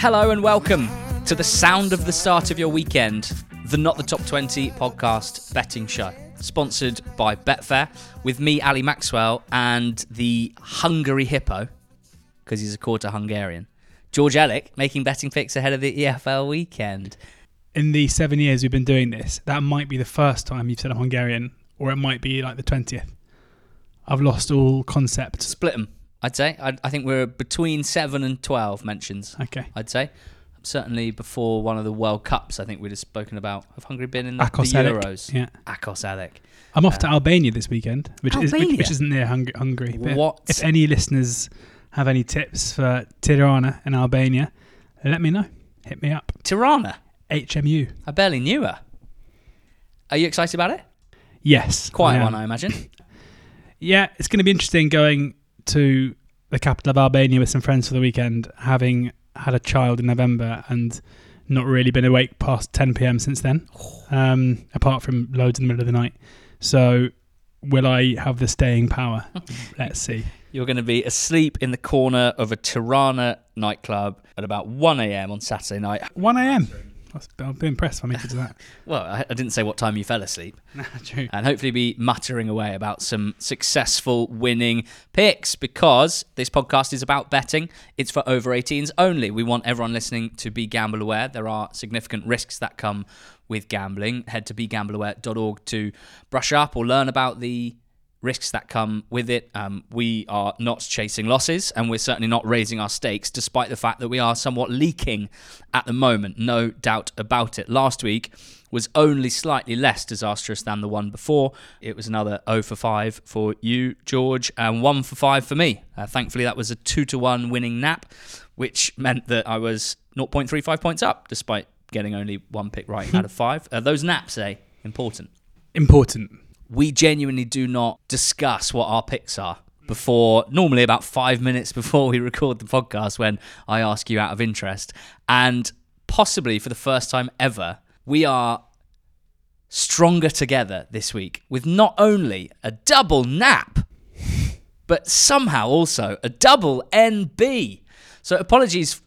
Hello and welcome to the sound of the start of your weekend, the Not the Top 20 podcast betting show, sponsored by Betfair, with me, Ali Maxwell, and the Hungary Hippo, because he's a quarter Hungarian, George Elek, making betting picks ahead of the EFL weekend. in the seven years we've been doing this, that might be the first time you've said I'm Hungarian, or it might be like the 20th. I've lost all concept. Split them, I'd say. I, I think we're between 7 and 12 mentions, Okay. I'd say. Certainly before one of the World Cups, I think we'd have spoken about. Have Hungary been in the, the Akos Elek. Euros? Yeah. Akos Elek. I'm off to uh, Albania this weekend, which Is, which, which isn't near Hung- Hungary. What? If any listeners have any tips for Tirana in Albania, let me know. Hit me up. Tirana. HMU. I barely knew her. Are you excited about it? Yes. Quiet I one, I imagine. Yeah, it's going to be interesting going to the capital of Albania with some friends for the weekend, having had a child in November and not really been awake past 10 p.m. since then, um, apart from loads in the middle of the night. So, will I have the staying power? Let's see. You're going to be asleep in the corner of a Tirana nightclub at about 1 a.m. on Saturday night. 1 a.m. That's- I'll be impressed if I make it to that. Well, I, I didn't say what time you fell asleep. True. and hopefully be muttering away about some successful winning picks because this podcast is about betting. It's for over 18s only. We want everyone listening to be gamble aware. There are significant risks that come with gambling. Head to begambleaware.org to brush up or learn about the risks that come with it. Um, we are not chasing losses and we're certainly not raising our stakes, despite the fact that we are somewhat leaking at the moment. No doubt about it. Last week was only slightly less disastrous than the one before. It was another 0 for 5 for you, George, and 1 for 5 for me. Uh, thankfully, that was a 2 to 1 winning nap, which meant that I was 0.35 points up, despite getting only one pick right out of five. Uh, those naps, eh? Important Important. We genuinely do not discuss what our picks are before normally about five minutes before we record the podcast when I ask you out of interest. And possibly for the first time ever, we are stronger together this week with not only a double nap, but somehow also a double NB. So apologies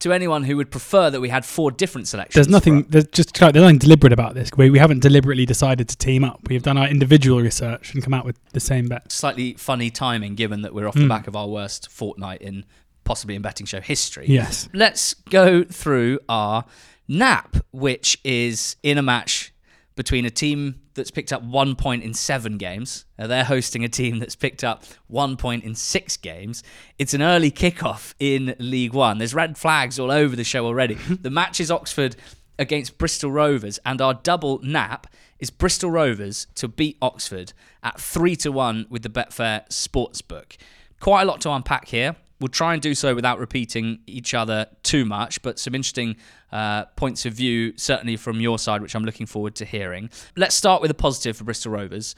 to anyone who would prefer that we had four different selections. There's nothing. There's just there's nothing deliberate about this. We, we haven't deliberately decided to team up. We've done our individual research and come out with the same bet. slightly funny timing given that we're off the Mm. back of our worst fortnight in possibly in betting show history. Yes. Let's go through our nap, which is in a match between a team that's picked up one point in seven games. Uh, they're hosting a team that's picked up one point in six games. It's an early kickoff in League One. There's red flags all over the show already. the match is Oxford against Bristol Rovers, and our double nap is Bristol Rovers to beat Oxford at three to one with the Betfair Sportsbook. Quite a lot to unpack here. We'll try and do so without repeating each other too much, but some interesting uh, points of view, certainly from your side, which I'm looking forward to hearing. Let's start with a positive for Bristol Rovers.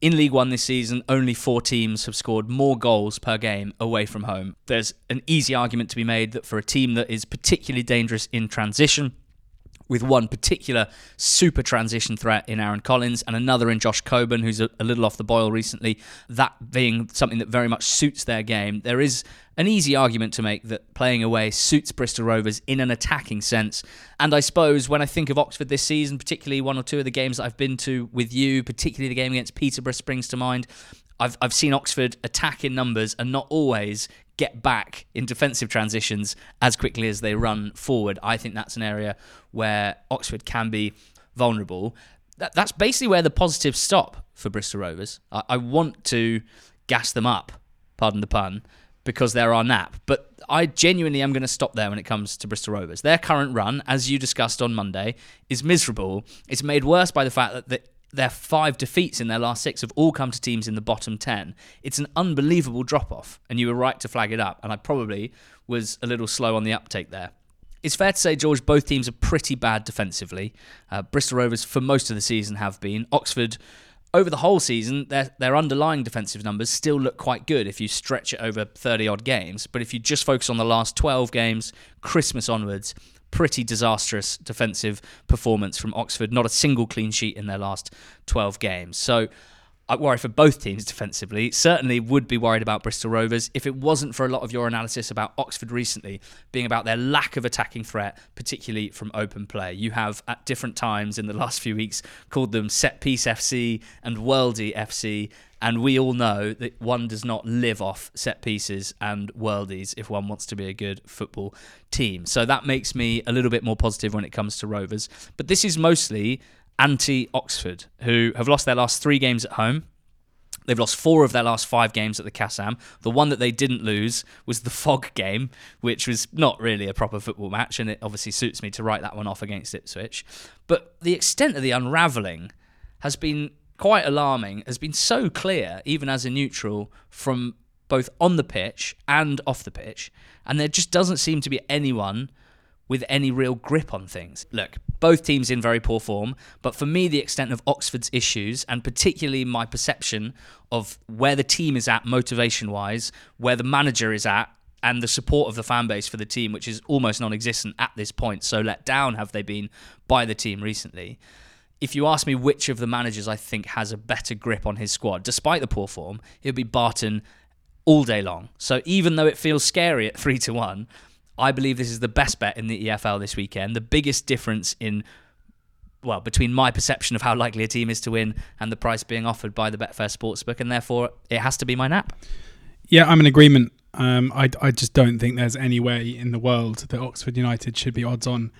In League One this season, only four teams have scored more goals per game away from home. There's an easy argument to be made that for a team that is particularly dangerous in transition, with one particular super transition threat in Aaron Collins and another in Josh Coburn, who's a, a little off the boil recently, that being something that very much suits their game. There is an easy argument to make that playing away suits Bristol Rovers in an attacking sense. And I suppose when I think of Oxford this season, particularly one or two of the games that I've been to with you, particularly the game against Peterborough springs to mind, I've, I've seen Oxford attack in numbers and not always get back in defensive transitions as quickly as they run forward. I think that's an area where Oxford can be vulnerable. That, that's basically where the positives stop for Bristol Rovers. I, I want to gas them up, pardon the pun, because they're our nap. But I genuinely am going to stop there when it comes to Bristol Rovers. Their current run, as you discussed on Monday, is miserable. It's made worse by the fact that the, their five defeats in their last six have all come to teams in the bottom 10. It's an unbelievable drop off, and you were right to flag it up. And I probably was a little slow on the uptake there. It's fair to say, George, both teams are pretty bad defensively. Uh, Bristol Rovers, for most of the season, have been. Oxford, over the whole season, their, their underlying defensive numbers still look quite good if you stretch it over 30 odd games. But if you just focus on the last 12 games, Christmas onwards, pretty disastrous defensive performance from Oxford. Not a single clean sheet in their last 12 games. So I worry for both teams defensively. Certainly would be worried about Bristol Rovers if it wasn't for a lot of your analysis about Oxford recently being about their lack of attacking threat, particularly from open play. You have at different times in the last few weeks called them set piece FC and worldy FC. And we all know that one does not live off set pieces and worldies if one wants to be a good football team. So that makes me a little bit more positive when it comes to Rovers. But this is mostly anti Oxford, who have lost their last three games at home. They've lost four of their last five games at the Kassam. The one that they didn't lose was the Fog game, which was not really a proper football match, and it obviously suits me to write that one off against Ipswich. But the extent of the unravelling has been quite alarming, has been so clear, even as a neutral, from both on the pitch and off the pitch. And there just doesn't seem to be anyone with any real grip on things. Look, both teams in very poor form, but for me, the extent of Oxford's issues, and particularly my perception of where the team is at motivation wise, where the manager is at, and the support of the fan base for the team, which is almost non existent at this point. So let down have they been by the team recently. If you ask me which of the managers I think has a better grip on his squad, despite the poor form, it would be Barton all day long. So even though it feels scary at three to one, I believe this is the best bet in the EFL this weekend. The biggest difference in well, between my perception of how likely a team is to win and the price being offered by the Betfair Sportsbook, and therefore it has to be my nap. Yeah, I'm in agreement. Um, I, I just don't think there's any way in the world that Oxford United should be odds on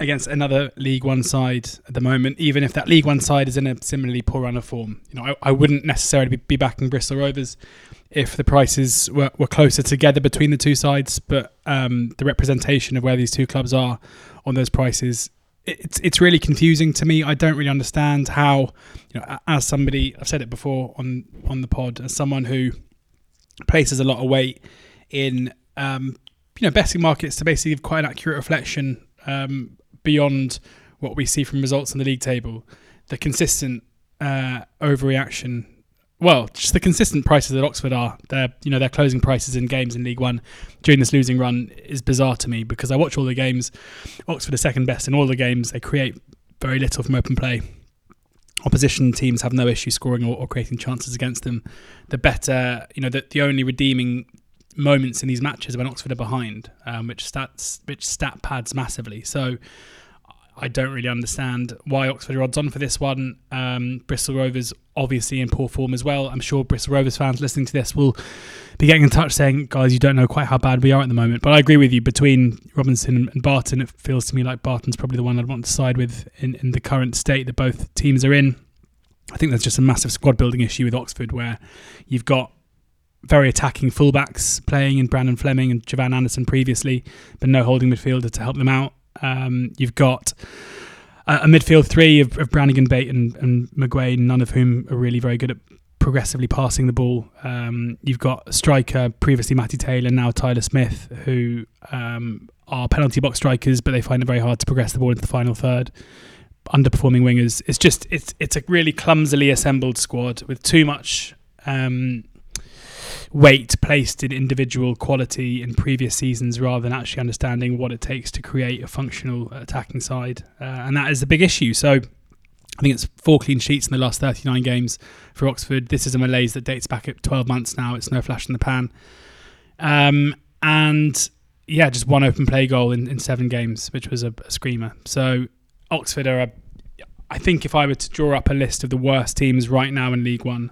against another League One side at the moment, even if that League One side is in a similarly poor run of form. You know, I, I wouldn't necessarily be, be backing Bristol Rovers if the prices were, were closer together between the two sides, but um, the representation of where these two clubs are on those prices. It's it's really confusing to me. I don't really understand how, you know, as somebody I've said it before on on the pod, as someone who places a lot of weight in um, you know betting markets to basically give quite an accurate reflection um, beyond what we see from results in the league table, the consistent uh, overreaction. Well, just the consistent prices that Oxford are. Their you know their closing prices in games in League One during this losing run is bizarre to me because I watch all the games. Oxford are second best in all the games. They create very little from open play. Opposition teams have no issue scoring or, or creating chances against them. The better, you know, the, the only redeeming moments in these matches when Oxford are behind, um, which stats which stat pads massively. So I don't really understand why Oxford are odds on for this one. Um, Bristol Rovers obviously in poor form as well. I'm sure Bristol Rovers fans listening to this will be getting in touch saying, guys, you don't know quite how bad we are at the moment. But I agree with you. Between Robinson and Barton, it feels to me like Barton's probably the one I'd want to side with in, in the current state that both teams are in. I think there's just a massive squad building issue with Oxford where you've got very attacking fullbacks playing in Brandon Fleming and Javan Anderson previously, but no holding midfielder to help them out. Um, you've got a, midfield three of, of Brannigan, Bate, and, and none of whom are really very good at progressively passing the ball. Um, you've got a striker, previously Matty Taylor, now Tyler Smith, who um, are penalty box strikers, but they find it very hard to progress the ball into the final third. Underperforming wingers. It's just it's it's a really clumsily assembled squad with too much um, weight placed in individual quality in previous seasons rather than actually understanding what it takes to create a functional attacking side. Uh, and that is the big issue. So I think it's four clean sheets in the last 39 games for Oxford. This is a malaise that dates back at 12 months now. It's no flash in the pan. Um, and yeah, just one open play goal in, in seven games, which was a, a screamer. So Oxford are a I think if I were to draw up a list of the worst teams right now in League One,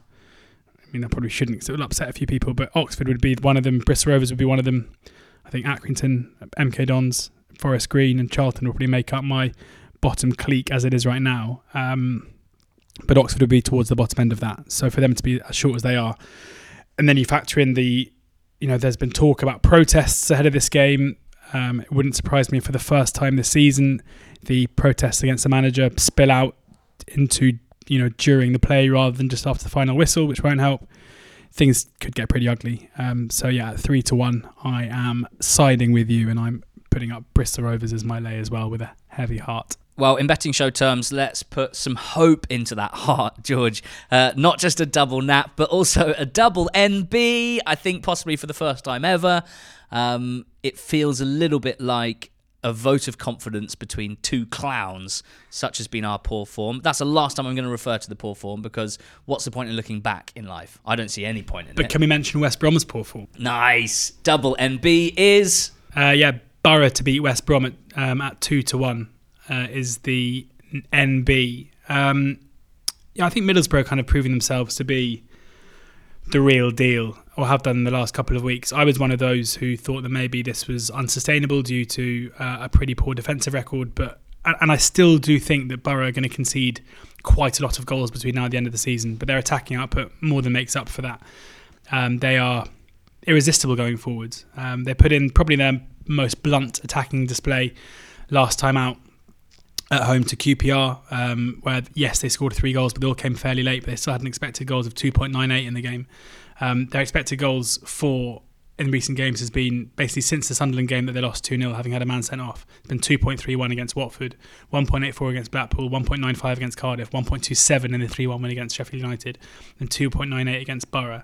mean, I probably shouldn't because it will upset a few people, but Oxford would be one of them. Bristol Rovers would be one of them. I think Accrington, MK Dons, Forest Green, and Charlton will probably make up my bottom clique as it is right now. Um, but Oxford would be towards the bottom end of that. So for them to be as short as they are, and then you factor in the, you know, there's been talk about protests ahead of this game. Um, it wouldn't surprise me for the first time this season, the protests against the manager spill out into you know during the play rather than just after the final whistle, which won't help. Things could get pretty ugly. Um, so yeah, three to one, I am siding with you, and I'm putting up Bristol Rovers as my lay as well with a heavy heart. Well, in betting show terms, let's put some hope into that heart, George. Uh, not just a double nap, but also a double NB. I think possibly for the first time ever. Um, it feels a little bit like a vote of confidence between two clowns, such has been our poor form. That's the last time I'm going to refer to the poor form because what's the point in looking back in life? I don't see any point in But it. can we mention West Brom's poor form? nice. Double NB is. Uh, yeah, Borough to beat West Brom at, um, at two to one uh, is the NB. Um, yeah, I think Middlesbrough kind of proving themselves to be the real deal, or have done in the last couple of weeks. I was one of those who thought that maybe this was unsustainable due to uh, a pretty poor defensive record, but and I still do think that Borough are going to concede quite a lot of goals between now and the end of the season, but their attacking output more than makes up for that. Um, they are irresistible going forwards. Um, they put in probably their most blunt attacking display last time out at home to QPR, um, where yes, they scored three goals, but they all came fairly late. But they still had an expected goals of 2.98 in the game. Um, their expected goals for in recent games has been basically since the Sunderland game that they lost 2 0, having had a man sent off. It's been 2.31 against Watford, 1.84 against Blackpool, 1.95 against Cardiff, 1.27 in the 3 1 win against Sheffield United, and 2.98 against Borough.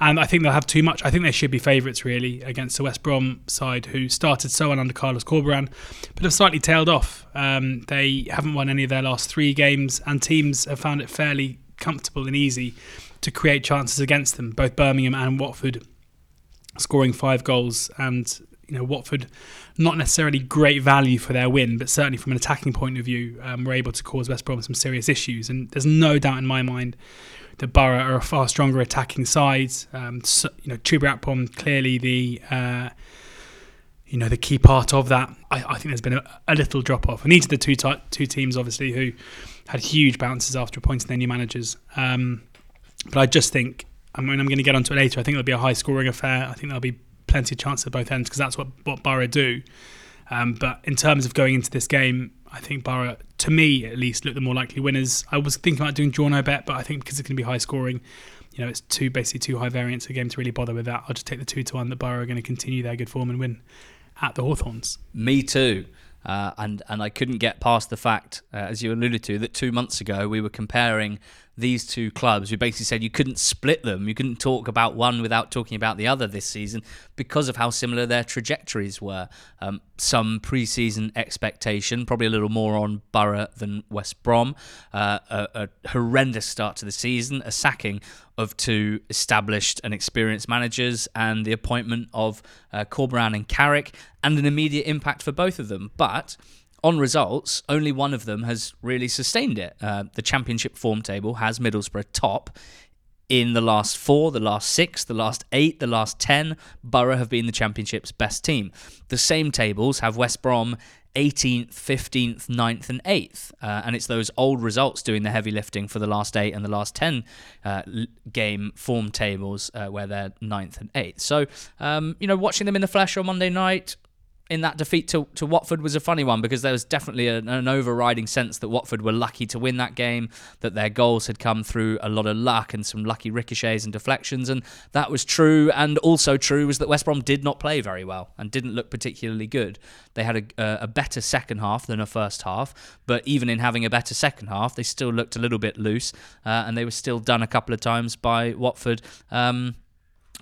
And I think they'll have too much. I think they should be favourites really against the West Brom side, who started so well under Carlos Corberan, but have slightly tailed off. Um, they haven't won any of their last three games, and teams have found it fairly comfortable and easy to create chances against them. Both Birmingham and Watford scoring five goals, and you know Watford not necessarily great value for their win, but certainly from an attacking point of view, um, were able to cause West Brom some serious issues. And there's no doubt in my mind that Borough are a far stronger attacking side. Um, so, you know, Chuba Akpom clearly the uh, you know the key part of that. I, I think there's been a, a little drop off, and these are the two ty- two teams obviously who had huge bounces after appointing their new managers. Um, but I just think, I mean, I'm going to get onto it later. I think it'll be a high scoring affair. I think there'll be plenty of chances at both ends because that's what what Borough do. Um, but in terms of going into this game, I think Borough, to me at least, look the more likely winners. I was thinking about doing draw no bet, but I think because it's going to be high scoring, you know, it's too basically too high variance a game to really bother with that. I'll just take the two to one that Borough are going to continue their good form and win at the Hawthorns. Me too. Uh, and and I couldn't get past the fact, uh, as you alluded to, that two months ago we were comparing these two clubs. We basically said you couldn't split them. You couldn't talk about one without talking about the other this season because of how similar their trajectories were. Um, some pre-season expectation, probably a little more on Borough than West Brom. Uh, a, a horrendous start to the season, a sacking of two established and experienced managers, and the appointment of uh, Corberan and Carrick, and an immediate impact for both of them. But on results, only one of them has really sustained it. Uh, the championship form table has Middlesbrough top. In the last four, the last six, the last eight, the last ten, Borough have been the championship's best team. The same tables have West Brom 18th, 15th, 9th, and 8th. Uh, and it's those old results doing the heavy lifting for the last eight and the last 10 uh, game form tables uh, where they're 9th and 8th. So, um, you know, watching them in the flesh on Monday night, in that defeat to, to Watford was a funny one because there was definitely an, an, overriding sense that Watford were lucky to win that game, that their goals had come through a lot of luck and some lucky ricochets and deflections, and that was true. And also true was that West Brom did not play very well and didn't look particularly good. They had a, a better second half than a first half, but even in having a better second half, they still looked a little bit loose, uh, and they were still done a couple of times by Watford. Um,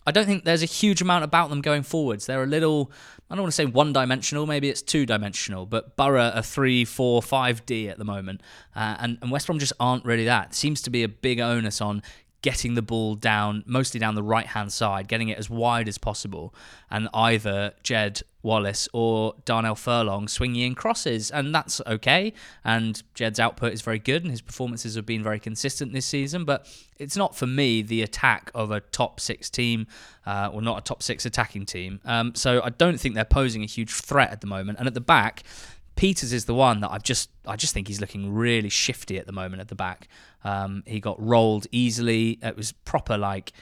I don't think there's a huge amount about them going forwards. They're a little, I don't want to say one dimensional, maybe it's two dimensional, but Borough are 3, 4, 5D at the moment. Uh, and, and West Brom just aren't really that. It seems to be a big onus on getting the ball down, mostly down the right hand side, getting it as wide as possible, and either Jed Wallace or Darnell Furlong swinging in crosses, and that's okay. And Jed's output is very good, and his performances have been very consistent this season. But it's not for me the attack of a top six team, uh, or not a top six attacking team. Um, so I don't think they're posing a huge threat at the moment. And at the back, Pieters is the one that I've just I just think he's looking really shifty at the moment at the back. Um, he got rolled easily. It was proper like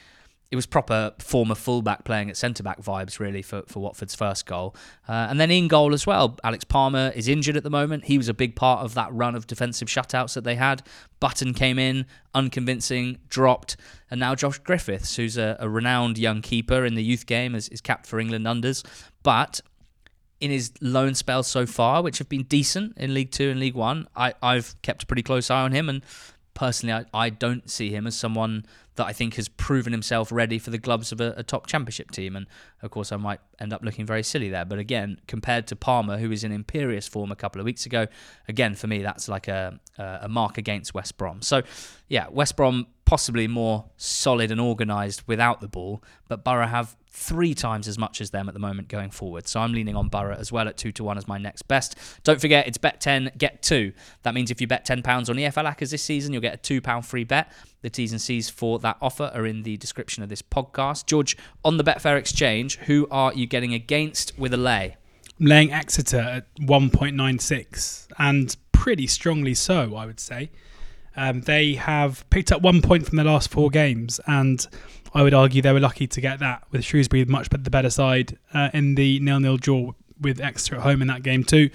it was proper former fullback playing at centre back vibes really for, for Watford's first goal. Uh, and then in goal as well, Alex Palmer is injured at the moment. He was a big part of that run of defensive shutouts that they had. Button came in, unconvincing, dropped, and now Josh Griffiths, who's a, a renowned young keeper in the youth game, is, is capped for England unders. But in his loan spells so far, which have been decent in League Two and League One, I, I've kept a pretty close eye on him and personally, I, I don't see him as someone that I think has proven himself ready for the gloves of a, a, top championship team. And of course, I might end up looking very silly there. But again, compared to Palmer, who was in imperious form a couple of weeks ago, again, for me, that's like a, a mark against West Brom. So, yeah, West Brom possibly more solid and organised without the ball, but Borough have three times as much as them at the moment going forward. So I'm leaning on Borough as well at 2 to 1 as my next best. Don't forget, it's bet 10, get 2. That means if you bet £10 on EFL Accas this season, you'll get a £2 free bet. The T's and C's for that offer are in the description of this podcast. George, on the Betfair Exchange, who are you getting against with a lay? I'm laying Exeter at 1.96 and pretty strongly so, I would say. Um, they have picked up one point from the last four games, and I would argue they were lucky to get that with Shrewsbury much the better side uh, in the nil-nil draw with Exeter at home in that game too.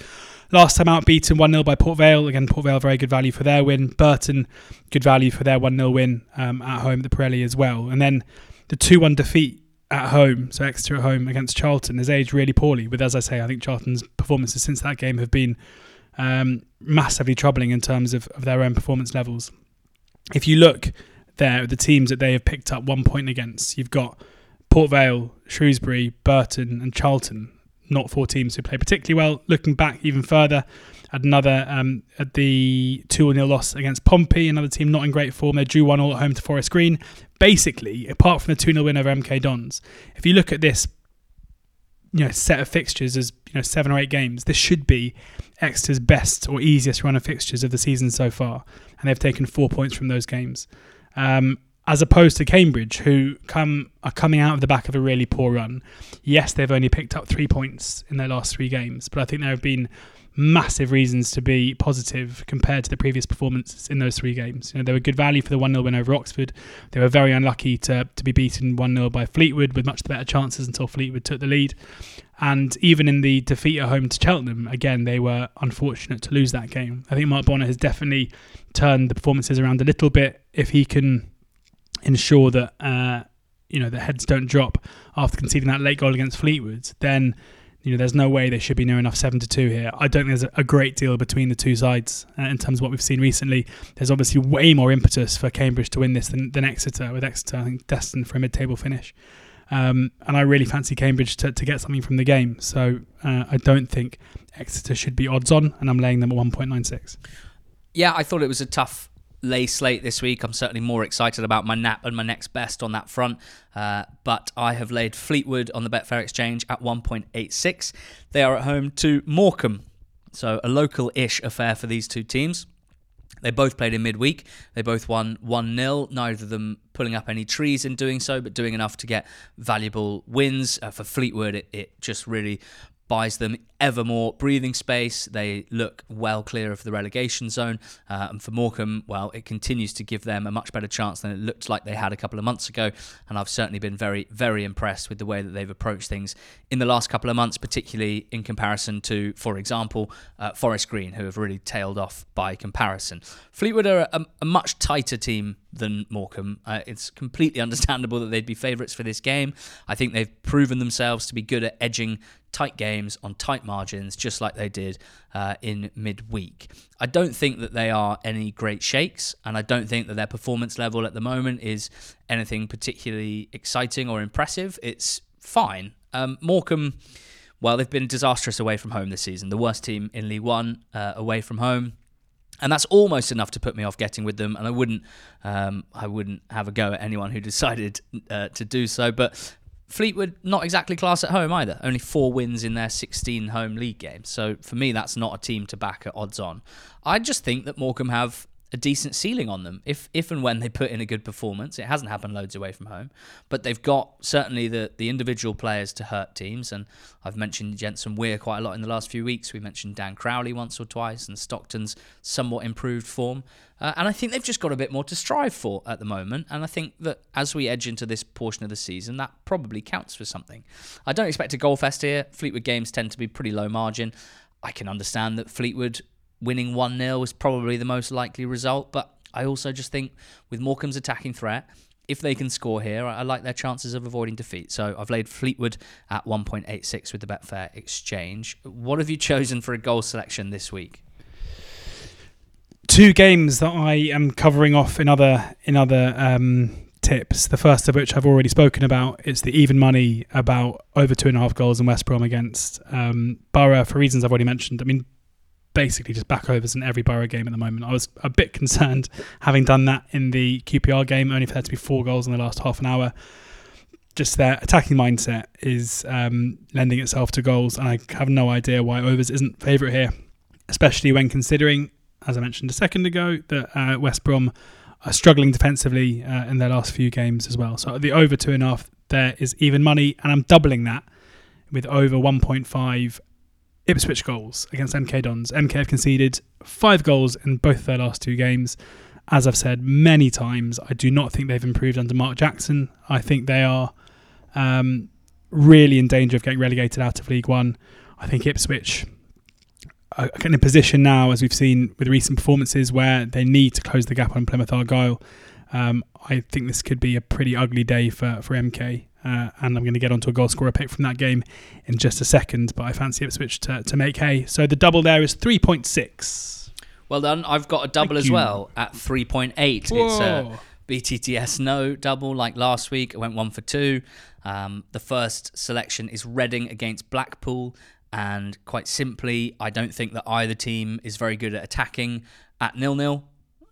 Last time out, beaten 1 0 by Port Vale. Again, Port Vale, very good value for their win. Burton, good value for their 1 0 win um, at home at the Pirelli as well. And then the 2 1 defeat at home, so Exeter at home against Charlton, has aged really poorly. With, as I say, I think Charlton's performances since that game have been um, massively troubling in terms of, of their own performance levels. If you look there at the teams that they have picked up one point against, you've got Port Vale, Shrewsbury, Burton, and Charlton not four teams who play particularly well. Looking back even further at another um, at the 2 0 loss against Pompey, another team not in great form. They drew 1 all at home to Forest Green. Basically, apart from the 2 0 win over MK Dons, if you look at this you know set of fixtures as you know seven or eight games, this should be Exeter's best or easiest run of fixtures of the season so far, and they've taken four points from those games. Um, as opposed to Cambridge, who come are coming out of the back of a really poor run. Yes, they've only picked up three points in their last three games, but I think there have been massive reasons to be positive compared to the previous performances in those three games. You know, they were good value for the 1 0 win over Oxford. They were very unlucky to, to be beaten 1 0 by Fleetwood with much better chances until Fleetwood took the lead. And even in the defeat at home to Cheltenham, again, they were unfortunate to lose that game. I think Mark Bonner has definitely turned the performances around a little bit. If he can ensure that uh, you know the heads don't drop after conceding that late goal against Fleetwood, then you know there's no way they should be near enough seven to two here. I don't think there's a, great deal between the two sides uh, in terms of what we've seen recently. There's obviously way more impetus for Cambridge to win this than, than Exeter, with Exeter I think destined for a mid-table finish. Um, and I really fancy Cambridge to, to get something from the game. So uh, I don't think Exeter should be odds on, and I'm laying them at 1.96. Yeah, I thought it was a tough lay slate this week. I'm certainly more excited about my nap and my next best on that front. Uh, but I have laid Fleetwood on the Betfair Exchange at 1.86. They are at home to Morecambe. So a local ish affair for these two teams. They both played in midweek. They both won 1 0, neither of them pulling up any trees in doing so, but doing enough to get valuable wins. Uh, for Fleetwood, it, it just really buys them ever more breathing space. They look well clear of the relegation zone. Uh, and for Morecambe, well, it continues to give them a much better chance than it looked like they had a couple of months ago. And I've certainly been very, very impressed with the way that they've approached things in the last couple of months, particularly in comparison to, for example, uh, Forest Green, who have really tailed off by comparison. Fleetwood are a, a much tighter team than Morecambe. Uh, it's completely understandable that they'd be favourites for this game. I think they've proven themselves to be good at edging tight games on tight margins, just like they did uh, in midweek. I don't think that they are any great shakes, and I don't think that their performance level at the moment is anything particularly exciting or impressive. It's fine. Um, Morecambe, well, they've been disastrous away from home this season, the worst team in League One uh, away from home and that's almost enough to put me off getting with them. And I wouldn't, um, I wouldn't have a go at anyone who decided uh, to do so. But Fleetwood, not exactly class at home either. Only four wins in their 16 home league games. So for me, that's not a team to back at odds on. I just think that Morecambe have a decent ceiling on them if if and when they put in a good performance. It hasn't happened loads away from home, but they've got certainly the the individual players to hurt teams. And I've mentioned Jensen Weir quite a lot in the last few weeks. We mentioned Dan Crowley once or twice, and Stockton's somewhat improved form. Uh, and I think they've just got a bit more to strive for at the moment. And I think that as we edge into this portion of the season, that probably counts for something. I don't expect a goal fest here. Fleetwood games tend to be pretty low margin. I can understand that Fleetwood winning 1 0 was probably the most likely result. But I also just think with Morecambe's attacking threat, if they can score here, I like their chances of avoiding defeat. So I've laid Fleetwood at 1.86 with the Betfair exchange. What have you chosen for a goal selection this week? two games that I am covering off in other in other um, tips. The first of which I've already spoken about. It's the even money about over two and a half goals in West Brom against um, Borough for reasons I've already mentioned. I mean, basically just backovers in every Borough game at the moment. I was a bit concerned having done that in the QPR game, only for there to be four goals in the last half an hour. Just their attacking mindset is um, lending itself to goals, and I have no idea why overs isn't favourite here, especially when considering, as I mentioned a second ago, that uh, West Brom are struggling defensively uh, in their last few games as well. So the over two and a half there is even money, and I'm doubling that with over 1.5 Ipswich goals against MK Dons. MK have conceded five goals in both their last two games. As I've said many times, I do not think they've improved under Mark Jackson. I think they are um, really in danger of getting relegated out of League One. I think Ipswich are in a position now, as we've seen with recent performances, where they need to close the gap on Plymouth Argyle. Um, I think this could be a pretty ugly day for, for MK. Uh, and I'm going to get onto a goal scorer pick from that game in just a second. But I fancy Ipswich to, to make hay. So the double there is 3.6. Well done. I've got a double Thank as you. well at 3.8. It's a BTTS no double like last week. I went one for two. Um, the first selection is Reading against Blackpool. And quite simply, I don't think that either team is very good at attacking at nil nil.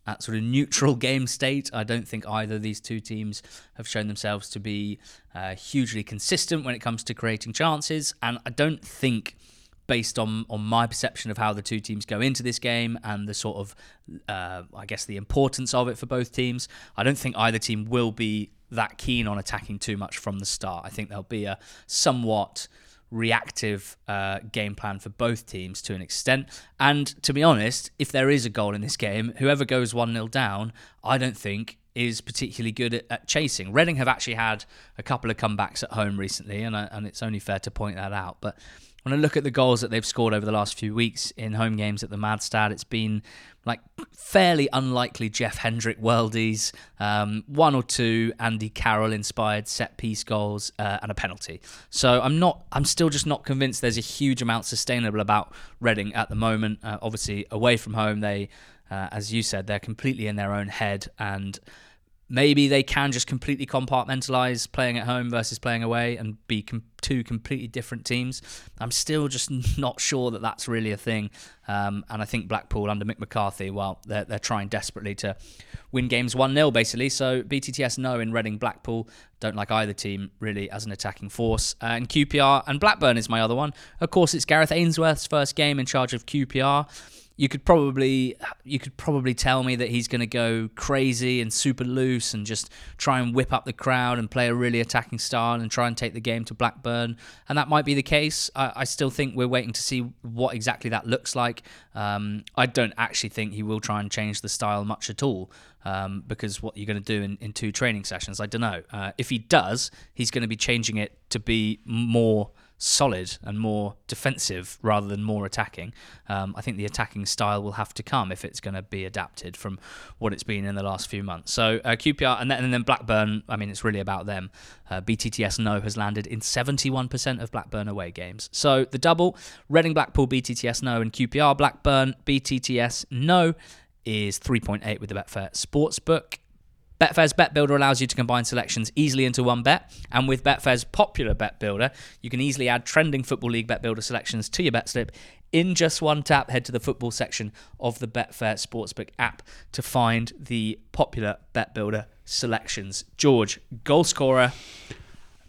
At sort of neutral game state, I don't think either of these two teams have shown themselves to be uh, hugely consistent when it comes to creating chances. And I don't think based on on my perception of how the two teams go into this game and the sort of uh, I guess the importance of it for both teams. I don't think either team will be that keen on attacking too much from the start. I think there'll be a somewhat reactive uh, game plan for both teams to an extent. And to be honest, if there is a goal in this game, whoever goes 1 0 down, I don't think is particularly good at, at, chasing. Reading have actually had a couple of comebacks at home recently, and, I, and it's only fair to point that out. But when I look at the goals that they've scored over the last few weeks in home games at the Madstad, it's been like fairly unlikely Jeff Hendrick worldies, um, one or two Andy Carroll inspired set piece goals, uh, and a penalty. So I'm not, I'm still just not convinced there's a huge amount sustainable about Reading at the moment. Uh, obviously, away from home, they, uh, as you said, they're completely in their own head and maybe they can just completely compartmentalize playing at home versus playing away and be com- two completely different teams. I'm still just not sure that that's really a thing. Um, and I think Blackpool under Mick McCarthy, well, they're, they're trying desperately to win games 1 0, basically. So BTTS no in Reading Blackpool. Don't like either team really as an attacking force. Uh, and QPR and Blackburn is my other one. Of course, it's Gareth Ainsworth's first game in charge of QPR you could probably you could probably tell me that he's going to go crazy and super loose and just try and whip up the crowd and play a really attacking style and try and take the game to Blackburn. And that might be the case. I, I still think we're waiting to see what exactly that looks like. Um, I don't actually think he will try and change the style much at all um, because what you're going to do in, in two training sessions I don't know uh, if he does he's going to be changing it to be more solid and more defensive rather than more attacking. Um, I think the attacking style will have to come if it's going to be adapted from what it's been in the last few months. So uh, QPR and then, and then Blackburn. I mean, it's really about them. Uh, BTTS no has landed in 71% of Blackburn away games. So the double: Reading Blackpool BTTS no and QPR Blackburn BTTS no is 3.8 with the Betfair Sportsbook. Betfair's Bet Builder allows you to combine selections easily into one bet, and with Betfair's popular Bet Builder, you can easily add trending Football League Bet Builder selections to your bet slip in just one tap. Head to the football section of the Betfair Sportsbook app to find the popular Bet Builder selections. George, goal scorer.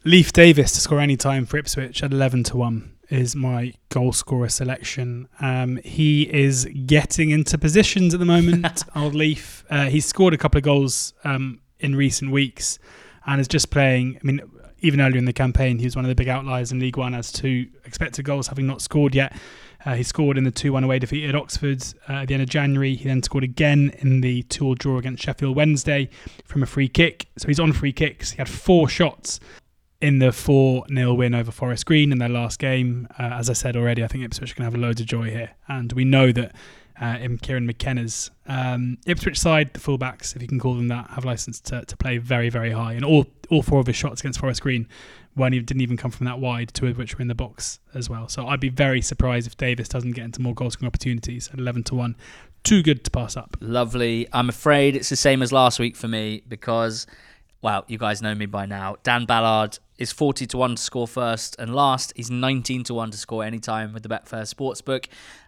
Leif Davis to score any time for Ipswich at 11 to 1 is my goal scorer selection. Um, he is getting into positions at the moment, old Leif. Uh, he's scored a couple of goals um, in recent weeks and is just playing. I mean, even earlier in the campaign, he was one of the big outliers in League One as to expected goals, having not scored yet. Uh, he scored in the 2 1 away defeat at Oxford uh, at the end of January. He then scored again in the 2 all draw against Sheffield Wednesday from a free kick. So he's on free kicks. He had four shots in the 4 0 win over Forest Green in their last game. Uh, as I said already, I think Ipswich can have loads of joy here. And we know that uh, in Kieran McKenna's um, Ipswich side, the fullbacks, if you can call them that, have license to, to play very, very high. And all, all four of his shots against Forest Green even, didn't even come from that wide, two of which were in the box as well. So I'd be very surprised if Davis doesn't get into more goal scoring opportunities at 11 to 1. too good to pass up. Lovely. I'm afraid it's the same as last week for me because, well, you guys know me by now. Dan Ballard is 40 to 1 to score first and last. He's 19 to 1 to score anytime with the Betfair Sportsbook.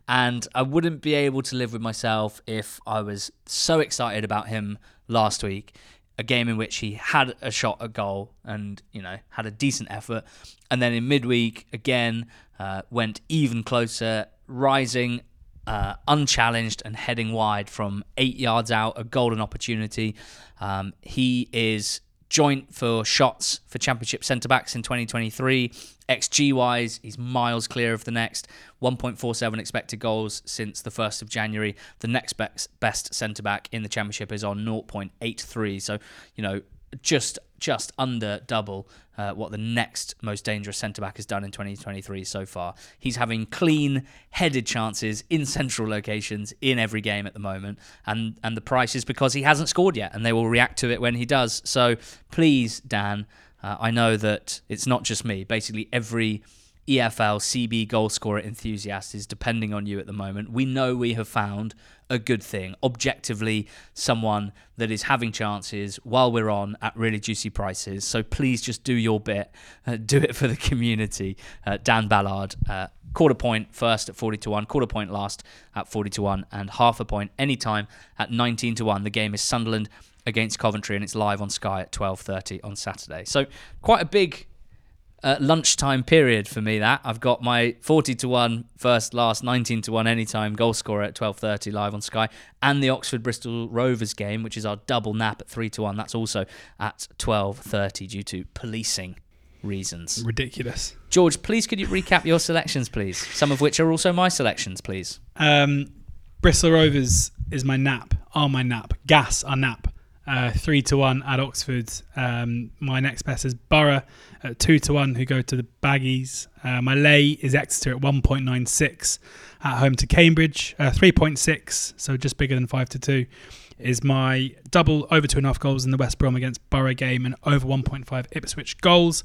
And I wouldn't be able to live with myself if I was so excited about him last week. A game in which he had a shot at goal and, you know, had a decent effort. And then in midweek, again, uh, went even closer, rising uh, unchallenged and heading wide from eight yards out, a golden opportunity. Um, he is joint for shots for championship centre backs in 2023. XG wise, he's miles clear of the next. 1.47 expected goals since the 1st of January. The next best, best centre back in the championship is on 0.83. So, you know, just just under double uh, what the next most dangerous centre back has done in 2023 so far. He's having clean headed chances in central locations in every game at the moment, and and the price is because he hasn't scored yet, and they will react to it when he does. So please, Dan, uh, I know that it's not just me. Basically, every EFL CB goal scorer enthusiast is depending on you at the moment. We know we have found a good thing, objectively, someone that is having chances while we're on at really juicy prices. So please just do your bit, uh, do it for the community. Uh, Dan Ballard, uh, quarter point first at 40 to 1, quarter point last at 40 to 1, and half a point anytime at 19 to 1. The game is Sunderland against Coventry and it's live on Sky at 12:30 on Saturday. So quite a big uh, lunchtime period for me that I've got my 40 to 1 first last 19 to 1 anytime goal scorer at 12:30 live on Sky and the Oxford Bristol Rovers game which is our double nap at 3 to 1 that's also at 12:30 due to policing reasons. Ridiculous. George, please could you recap your selections please? Some of which are also my selections please. Um, Bristol Rovers is my nap, are my nap. Gas, our nap. Uh, three to one at Oxford. Um, my next best is Borough at two to one, who go to the Baggies. Uh, my lay is Exeter at one point nine six at home to Cambridge. Uh, three point six, so just bigger than five to two, is my double over two and a half goals in the West Brom against Borough game and over one point five Ipswich goals.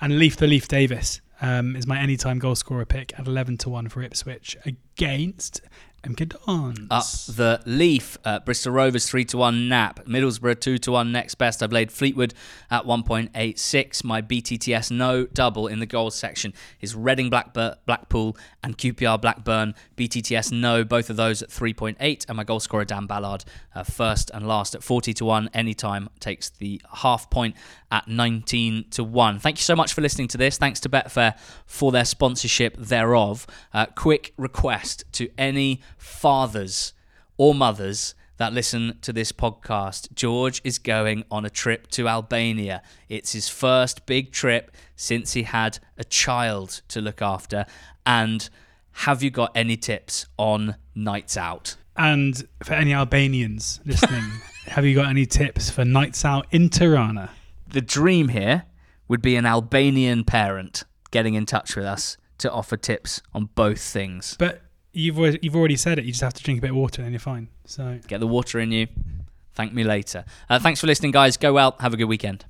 And Leif the Leif Davis um, is my anytime goal scorer pick at eleven to one for Ipswich against MK Dons. Up the Leif, uh, Bristol Rovers 3 to 1 nap, Middlesbrough 2 to 1 next best. I played Fleetwood at 1.86. My BTTS no double in the goals section is Reading Blackbur- Blackpool and QPR Blackburn. BTTS no, both of those at 3.8. And my goal scorer Dan Ballard uh, first and last at 40 to 1. Anytime takes the half point at 19 to 1. Thank you so much for listening to this. Thanks to Betfair for their sponsorship thereof. Uh, quick request to any fathers or mothers that listen to this podcast. George is going on a trip to Albania. It's his first big trip since he had a child to look after. And have you got any tips on nights out? And for any Albanians listening, have you got any tips for nights out in Tirana? The dream here would be an Albanian parent getting in touch with us to offer tips on both things. But you've you've already said it. You just have to drink a bit of water and you're fine. So Get the water in you. Thank me later. Uh, thanks for listening, guys. Go out. Have a good weekend.